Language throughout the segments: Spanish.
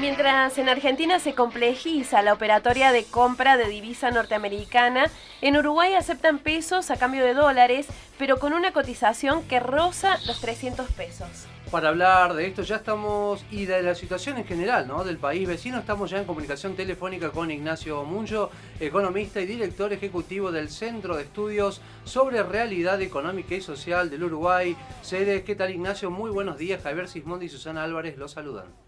Mientras en Argentina se complejiza la operatoria de compra de divisa norteamericana, en Uruguay aceptan pesos a cambio de dólares, pero con una cotización que roza los 300 pesos. Para hablar de esto ya estamos y de la situación en general ¿no? del país vecino, estamos ya en comunicación telefónica con Ignacio Muncho, economista y director ejecutivo del Centro de Estudios sobre Realidad Económica y Social del Uruguay. Ceres, ¿qué tal Ignacio? Muy buenos días. Javier Sismondi y Susana Álvarez los saludan.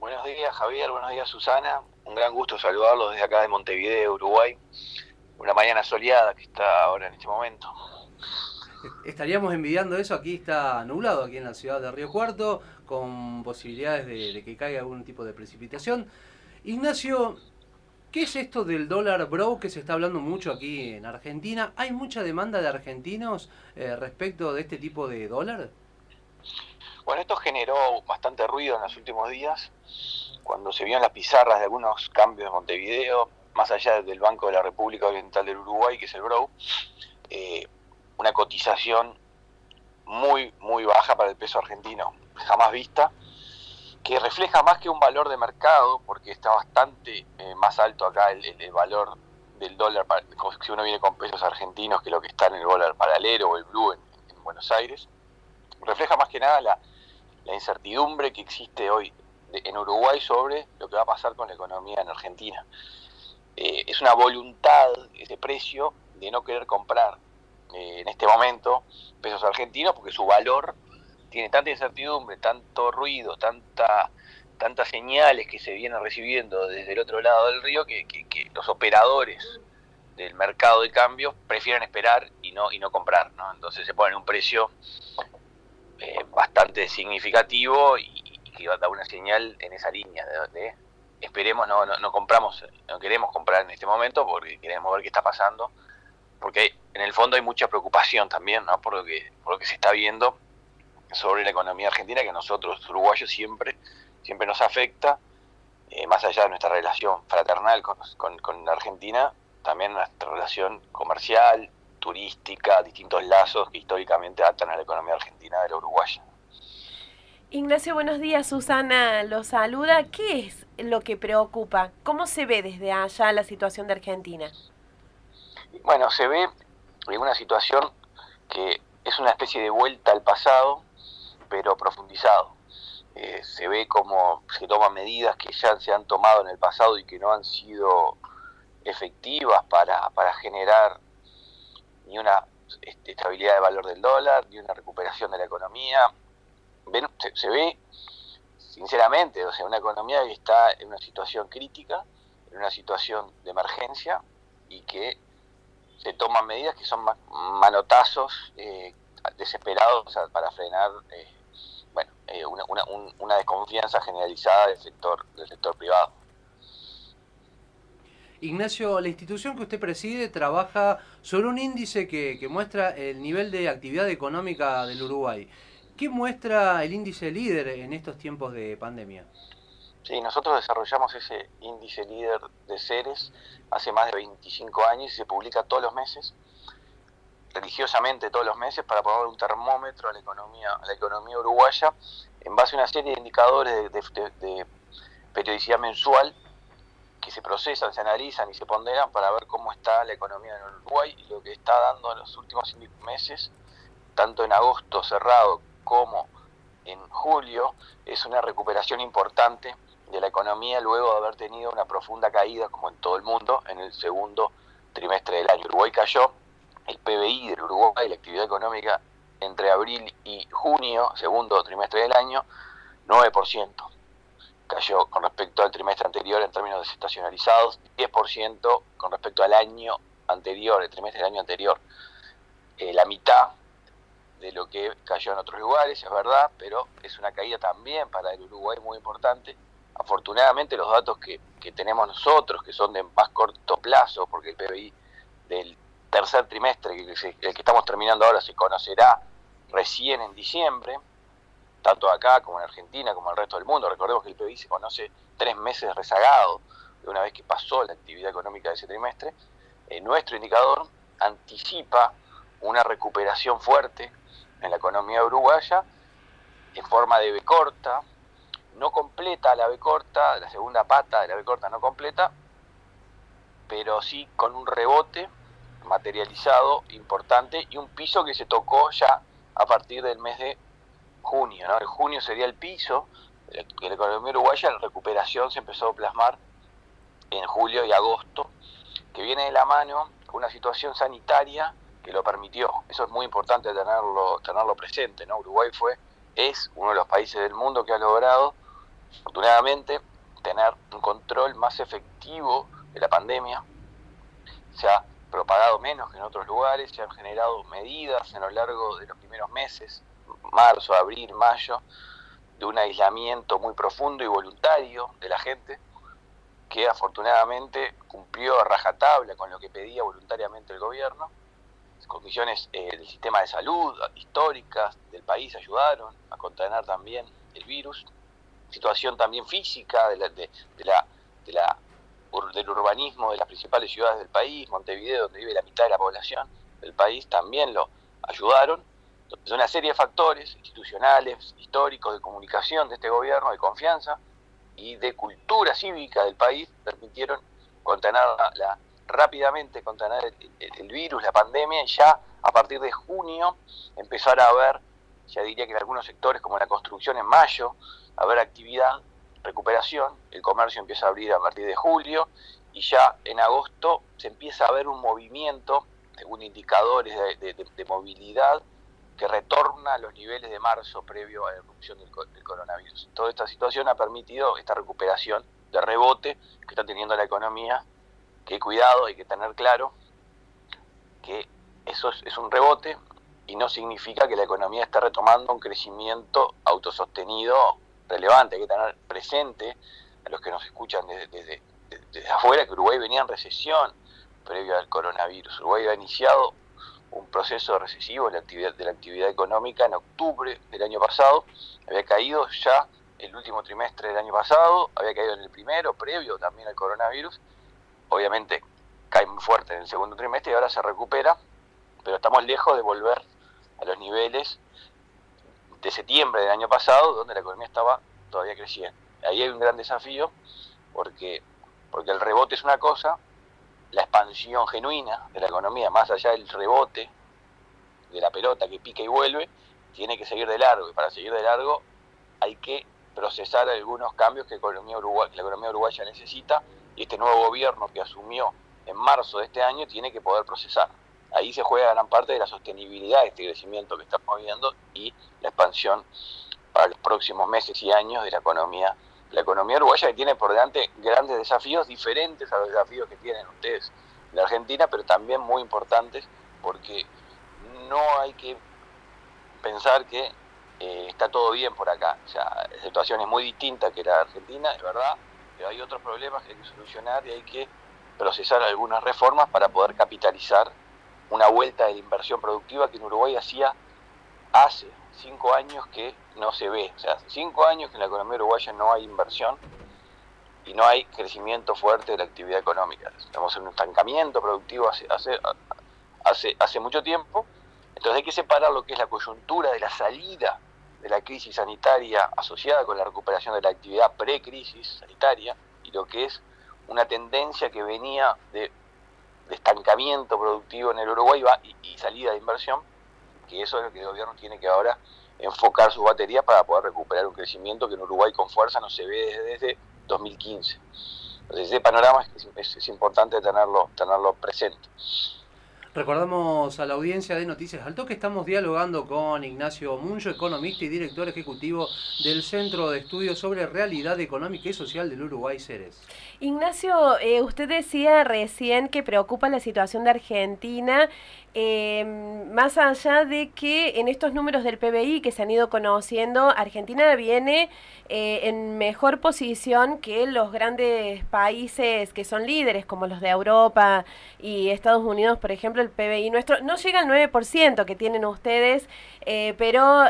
Buenos días Javier, buenos días Susana. Un gran gusto saludarlos desde acá de Montevideo, Uruguay. Una mañana soleada que está ahora en este momento. Estaríamos envidiando eso, aquí está nublado, aquí en la ciudad de Río Cuarto, con posibilidades de, que caiga algún tipo de precipitación. Ignacio, ¿qué es esto del dólar bro que se está hablando mucho aquí en Argentina? ¿Hay mucha demanda de argentinos eh, respecto de este tipo de dólar? Bueno, esto generó bastante ruido en los últimos días, cuando se vio las pizarras de algunos cambios de Montevideo, más allá del Banco de la República Oriental del Uruguay, que es el BRO, eh, una cotización muy, muy baja para el peso argentino, jamás vista, que refleja más que un valor de mercado, porque está bastante eh, más alto acá el, valor del dólar, si uno viene con pesos argentinos, que lo que está en el dólar paralelo o el blue en Buenos Aires, refleja más que nada la, la incertidumbre que existe hoy en Uruguay sobre lo que va a pasar con la economía en Argentina. Eh, es una voluntad, ese precio, de no querer comprar eh, en este momento pesos argentinos porque su valor tiene tanta incertidumbre, tanto ruido, tanta, tantas señales que se vienen recibiendo desde el otro lado del río que, los operadores del mercado de cambio prefieren esperar y no, y no comprar. ¿no? Entonces se ponen un precio eh, bastante significativo y, que va a dar una señal en esa línea de, esperemos no, no, compramos no queremos comprar en este momento porque queremos ver qué está pasando porque en el fondo hay mucha preocupación también ¿no? por lo que por lo que se está viendo sobre la economía argentina que nosotros uruguayos siempre siempre nos afecta eh, más allá de nuestra relación fraternal con, con, con Argentina también nuestra relación comercial turística, distintos lazos que históricamente atan a la economía argentina de la uruguaya. Ignacio, buenos días. Susana lo saluda. ¿Qué es lo que preocupa? ¿Cómo se ve desde allá la situación de Argentina? Bueno, se ve una situación que es una especie de vuelta al pasado, pero profundizado. Eh, se ve como se toman medidas que ya se han tomado en el pasado y que no han sido efectivas para, para generar ni una este, estabilidad de valor del dólar, ni una recuperación de la economía. se, ve, sinceramente, o sea, una economía que está en una situación crítica, en una situación de emergencia y que se toman medidas que son manotazos eh, desesperados para frenar eh, bueno, eh, una, una, una desconfianza generalizada del sector, del sector privado. Ignacio, la institución que usted preside trabaja sobre un índice que, muestra el nivel de actividad económica del Uruguay. ¿Qué muestra el índice líder en estos tiempos de pandemia? Sí, nosotros desarrollamos ese índice líder de seres hace más de 25 años y se publica todos los meses, religiosamente todos los meses, para poner un termómetro a la economía, a la economía uruguaya en base a una serie de indicadores de periodicidad mensual que se procesan, se analizan y se ponderan para ver cómo está la economía en Uruguay y lo que está dando en los últimos meses, tanto en agosto cerrado como en julio, es una recuperación importante de la economía luego de haber tenido una profunda caída, como en todo el mundo, en el segundo trimestre del año. Uruguay cayó, el PBI del Uruguay, la actividad económica, entre abril y junio, segundo trimestre del año, 9% cayó con respecto al trimestre anterior en términos desestacionalizados, 10% con respecto al año anterior, el trimestre del año anterior. Eh, la mitad de lo que cayó en otros lugares, es verdad, pero es una caída también para el Uruguay muy importante. Afortunadamente los datos que, que tenemos nosotros, que son de más corto plazo, porque el PBI del tercer trimestre, el que estamos terminando ahora, se conocerá recién en diciembre, tanto acá como en Argentina, como en el resto del mundo. Recordemos que el PBI se conoce tres meses rezagado de una vez que pasó la actividad económica de ese trimestre. Eh, nuestro indicador anticipa una recuperación fuerte en la economía uruguaya en forma de B corta, no completa la B corta, la segunda pata de la B corta no completa, pero sí con un rebote materializado importante y un piso que se tocó ya a partir del mes de junio. ¿no? El junio sería el piso de la economía uruguaya, la recuperación se empezó a plasmar en julio y agosto, que viene de la mano con una situación sanitaria que lo permitió. Eso es muy importante tenerlo, tenerlo presente. ¿no? Uruguay fue, es uno de los países del mundo que ha logrado, afortunadamente, tener un control más efectivo de la pandemia. Se ha propagado menos que en otros lugares, se han generado medidas en lo largo de los primeros meses, marzo, abril, mayo, de un aislamiento muy profundo y voluntario de la gente, que afortunadamente cumplió a rajatabla con lo que pedía voluntariamente el gobierno. Condiciones eh, del sistema de salud históricas del país ayudaron a contener también el virus. Situación también física de la, de, la, de la del urbanismo de las principales ciudades del país, Montevideo, donde vive la mitad de la población del país, también lo ayudaron. Entonces, una serie de factores institucionales, históricos, de comunicación de este gobierno, de confianza y de cultura cívica del país permitieron contener rápidamente contener el, virus, la pandemia, y ya a partir de junio empezar a ver, ya diría que en algunos sectores como la construcción en mayo, a ver actividad recuperación, el comercio empieza a abrir a partir de julio y ya en agosto se empieza a ver un movimiento, según indicadores de, movilidad, que retorna a los niveles de marzo previo a la erupción del, coronavirus. Toda esta situación ha permitido esta recuperación de rebote que está teniendo la economía, que cuidado, hay que tener claro que eso es un rebote y no significa que la economía esté retomando un crecimiento autosostenido relevante, hay que tener presente a los que nos escuchan desde, afuera que Uruguay venía en recesión previo al coronavirus. Uruguay ha iniciado un proceso recesivo de la actividad, económica en octubre del año pasado, había caído ya el último trimestre del año pasado, había caído en el primero, previo también al coronavirus, obviamente cae muy fuerte en el segundo trimestre y ahora se recupera, pero estamos lejos de volver a los niveles de septiembre del año pasado, donde la economía estaba todavía creciendo. Ahí hay un gran desafío, porque, porque el rebote es una cosa, la expansión genuina de la economía, más allá del rebote de la pelota que pica y vuelve, tiene que seguir de largo. Y para seguir de largo hay que procesar algunos cambios que la economía, uruguaya, necesita y este nuevo gobierno que asumió en marzo de este año tiene que poder procesar ahí se juega gran parte de la sostenibilidad de este crecimiento que estamos viendo y la expansión para los próximos meses y años de la economía la economía uruguaya que tiene por delante grandes desafíos diferentes a los desafíos que tienen ustedes en la Argentina, pero también muy importantes porque no hay que pensar que eh, está todo bien por acá. O sea, la situación es muy distinta que la Argentina, es verdad, pero hay otros problemas que hay que solucionar y hay que procesar algunas reformas para poder capitalizar una vuelta de inversión productiva que en Uruguay hacía hace cinco años que no se ve. O sea, cinco años que en la economía uruguaya no hay inversión y no hay crecimiento fuerte de la actividad económica. Estamos en un estancamiento productivo hace, hace, hace, hace mucho tiempo. Entonces hay que separar lo que es la coyuntura de la salida de la crisis sanitaria asociada con la recuperación de la actividad pre-crisis sanitaria y lo que es una tendencia que venía de estancamiento productivo en el Uruguay y, salida de inversión, que eso es lo que el gobierno tiene que ahora enfocar sus baterías para poder recuperar un crecimiento que en Uruguay con fuerza no se ve desde, 2015. Entonces ese panorama es, es importante tenerlo, tenerlo presente. Recordamos a la audiencia de Noticias Alto que estamos dialogando con Ignacio Muncho, economista y director ejecutivo del Centro de Estudios sobre Realidad Económica y Social del Uruguay, Ceres. Ignacio, eh, usted decía recién que preocupa la situación de Argentina eh, más allá de que en estos números del PBI que se han ido conociendo, Argentina viene eh, en mejor posición que los grandes países que son líderes, como los de Europa y Estados Unidos, por ejemplo, el PBI nuestro no llega al 9% que tienen ustedes, eh, pero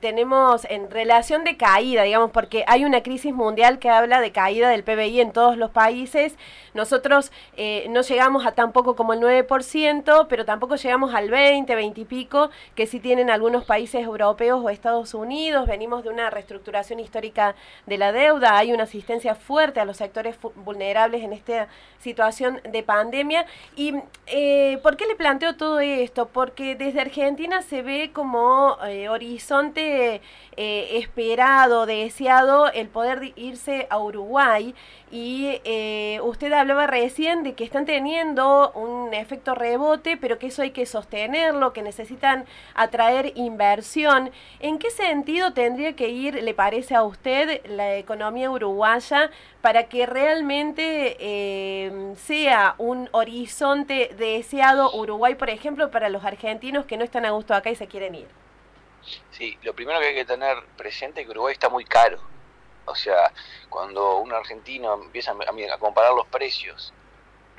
tenemos en relación de caída, digamos, porque hay una crisis mundial que habla de caída del PBI en todos los países. Nosotros no llegamos a tan poco como el 9%, pero tampoco llegamos al 20, 20 y pico, que sí tienen algunos países europeos o Estados Unidos. Venimos de una reestructuración histórica de la deuda, hay una asistencia fuerte a los sectores vulnerables en esta situación de pandemia. ¿Y eh, por qué le planteo todo esto? Porque desde Argentina se ve como eh, horizonte eh, esperado, deseado, el poder irse a Uruguay. Y usted hablaba recién de que están teniendo un efecto rebote, pero que eso hay que sostenerlo, que necesitan atraer inversión. ¿En qué sentido tendría que ir, le parece a usted, la economía uruguaya para que realmente eh, sea un horizonte deseado Uruguay, por ejemplo, para los argentinos que no están a gusto acá y se quieren ir? Sí, lo primero que hay que tener presente es que Uruguay está muy caro. O sea, cuando un argentino empieza a comparar los precios,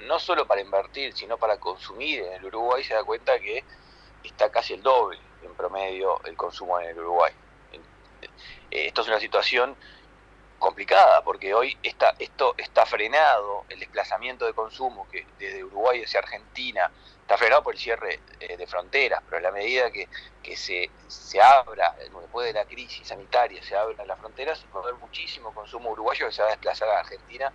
no solo para invertir, sino para consumir en el Uruguay, se da cuenta que está casi el doble en promedio el consumo en el Uruguay. Eh, esto es una situación complicada, porque hoy está, esto está frenado, el desplazamiento de consumo que desde Uruguay hacia Argentina está frenado por el cierre eh, de fronteras, pero a la medida que, que se, se abra, después de la crisis sanitaria, se abran las fronteras, va a haber muchísimo consumo uruguayo que se va a desplazar a Argentina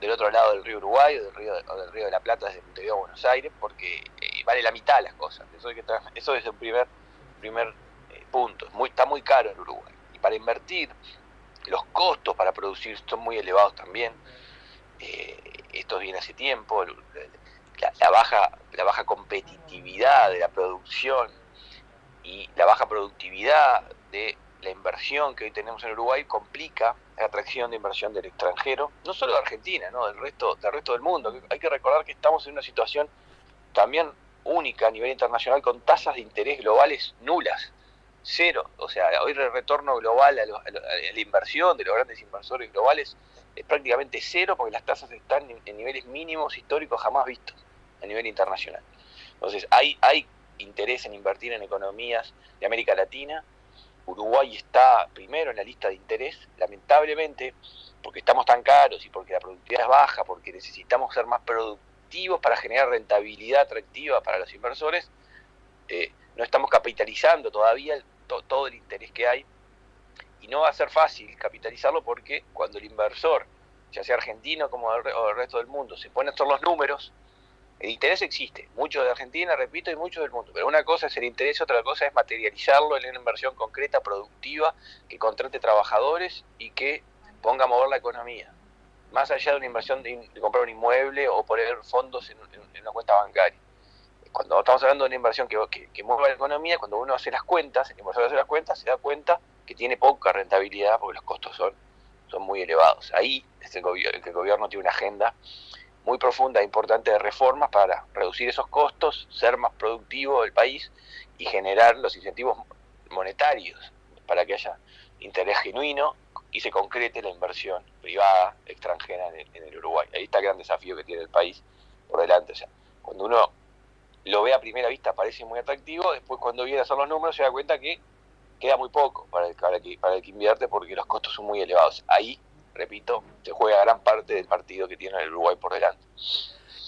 del otro lado del río Uruguay o del río, del río de la Plata desde Montevideo a Buenos Aires, porque eh, vale la mitad las cosas. Eso, que eso es el primer, primer eh, punto. muy, está muy caro en Uruguay. Y para invertir los costos para producir son muy elevados también. Eh, esto viene hace tiempo. La, baja, la baja competitividad de la producción y la baja productividad de la inversión que hoy tenemos en Uruguay complica atracción de inversión del extranjero, no solo de Argentina, ¿no? del, resto, del resto del mundo. Hay que recordar que estamos en una situación también única a nivel internacional con tasas de interés globales nulas cero. O sea, hoy el retorno global a, la inversión de los grandes inversores globales es prácticamente cero porque las tasas están en, niveles mínimos históricos jamás vistos a nivel internacional. Entonces, hay, hay interés en invertir en economías de América Latina. Uruguay está primero en la lista de interés, lamentablemente, porque estamos tan caros y porque la productividad es baja, porque necesitamos ser más productivos para generar rentabilidad atractiva para los inversores. Eh, no estamos capitalizando todavía todo el interés que hay. Y no va a ser fácil capitalizarlo porque cuando el inversor, ya sea argentino como el, o el resto del mundo, se pone a hacer los números, el interés existe, mucho de Argentina, repito, y mucho del mundo. Pero una cosa es el interés, otra cosa es materializarlo en una inversión concreta, productiva, que contrate trabajadores y que ponga a mover la economía. Más allá de una inversión de, comprar un inmueble o poner fondos en una cuenta bancaria cuando estamos hablando de una inversión que, que, mueva la economía, cuando uno hace las cuentas, el inversor hace las cuentas, se da cuenta que tiene poca rentabilidad porque los costos son, son muy elevados. Ahí es el, gobierno, el gobierno tiene una agenda muy profunda e importante de reformas para reducir esos costos, ser más productivo el país y generar los incentivos monetarios para que haya interés genuino y se concrete la inversión privada extranjera en el, el Uruguay. Ahí está el gran desafío que tiene el país por delante. O sea, cuando uno lo ve a primera vista, parece muy atractivo, después cuando viene a hacer los números se da cuenta que queda muy poco para el, para que, para el que invierte porque los costos son muy elevados. Ahí, repito, se juega gran parte del partido que tiene el Uruguay por delante.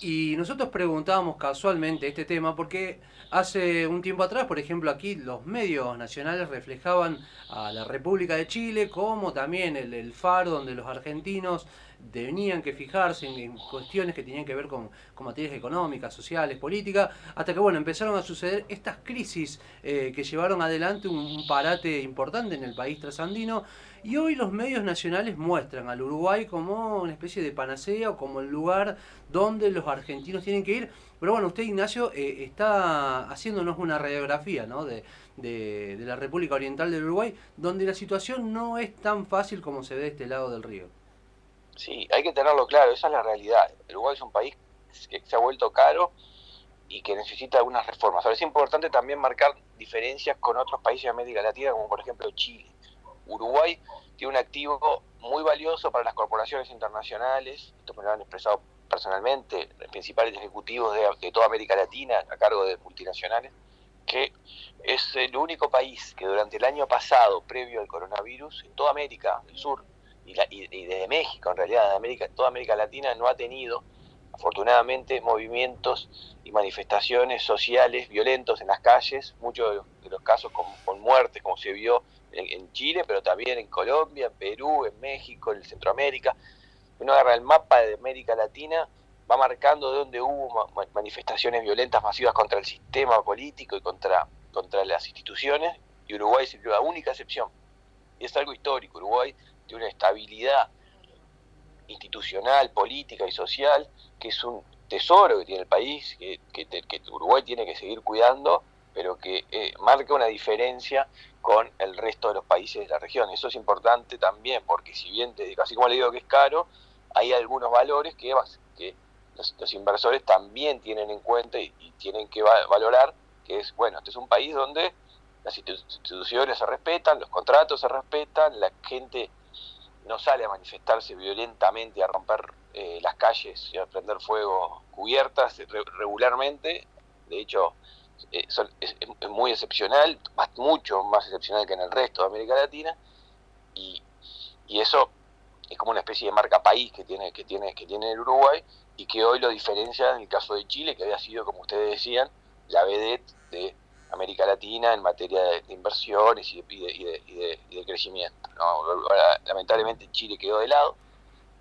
Y nosotros preguntábamos casualmente este tema porque hace un tiempo atrás, por ejemplo, aquí los medios nacionales reflejaban a la República de Chile como también el, el faro donde los argentinos tenían que fijarse en, cuestiones que tenían que ver con, materias económicas, sociales, políticas, hasta que bueno, empezaron a suceder estas crisis eh, que llevaron adelante un, parate importante en el país trasandino y hoy los medios nacionales muestran al Uruguay como una especie de panacea o como el lugar donde los argentinos tienen que ir. Pero bueno, usted Ignacio eh, está haciéndonos una radiografía ¿no? de, de, de la República Oriental del Uruguay, donde la situación no es tan fácil como se ve de este lado del río. Sí, hay que tenerlo claro, esa es la realidad. Uruguay es un país que se ha vuelto caro y que necesita algunas reformas. Ahora es importante también marcar diferencias con otros países de América Latina, como por ejemplo Chile. Uruguay tiene un activo muy valioso para las corporaciones internacionales, esto me lo han expresado personalmente, los principales ejecutivos de, de toda América Latina a cargo de multinacionales, que es el único país que durante el año pasado, previo al coronavirus, en toda América del Sur, y, de México, en realidad, de América, toda América Latina no ha tenido afortunadamente movimientos y manifestaciones sociales violentos en las calles, muchos de los casos con, con muertes, como se vio en, Chile, pero también en Colombia, en Perú, en México, en Centroamérica. Uno agarra el mapa de América Latina, va marcando de dónde hubo manifestaciones violentas masivas contra el sistema político y contra, contra las instituciones, y Uruguay es la única excepción. Y es algo histórico. Uruguay tiene una estabilidad institucional, política y social, que es un tesoro que tiene el país, que, Uruguay tiene que seguir cuidando, pero que eh, marca una diferencia con el resto de los países de la región. Eso es importante también, porque si bien, te, así como le digo que es caro, hay algunos valores que, que los, inversores también tienen en cuenta y, tienen que valorar, que es, bueno, este es un país donde las instituciones se respetan, los contratos se respetan, la gente no sale a manifestarse violentamente, a romper eh, las calles y a prender fuego cubiertas regularmente. De hecho, eh, es, muy excepcional, más, mucho más excepcional que en el resto de América Latina, y, eso es como una especie de marca país que tiene, que tiene, que tiene el Uruguay y que hoy lo diferencia en el caso de Chile, que había sido, como ustedes decían, la vedette de América Latina en materia de, inversiones y de, crecimiento. lamentablemente Chile quedó de lado,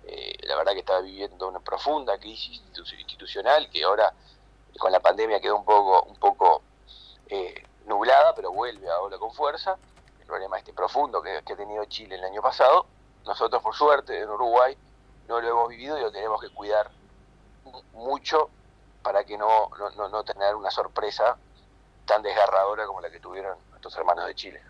eh, la verdad que estaba viviendo una profunda crisis institucional que ahora con la pandemia quedó un poco, un poco eh, nublada, pero vuelve ahora con fuerza. El problema este profundo que, ha tenido Chile el año pasado, nosotros por suerte en Uruguay no lo hemos vivido y lo tenemos que cuidar mucho para que no, no, no tener una sorpresa tan desgarradora como la que tuvieron nuestros hermanos de Chile.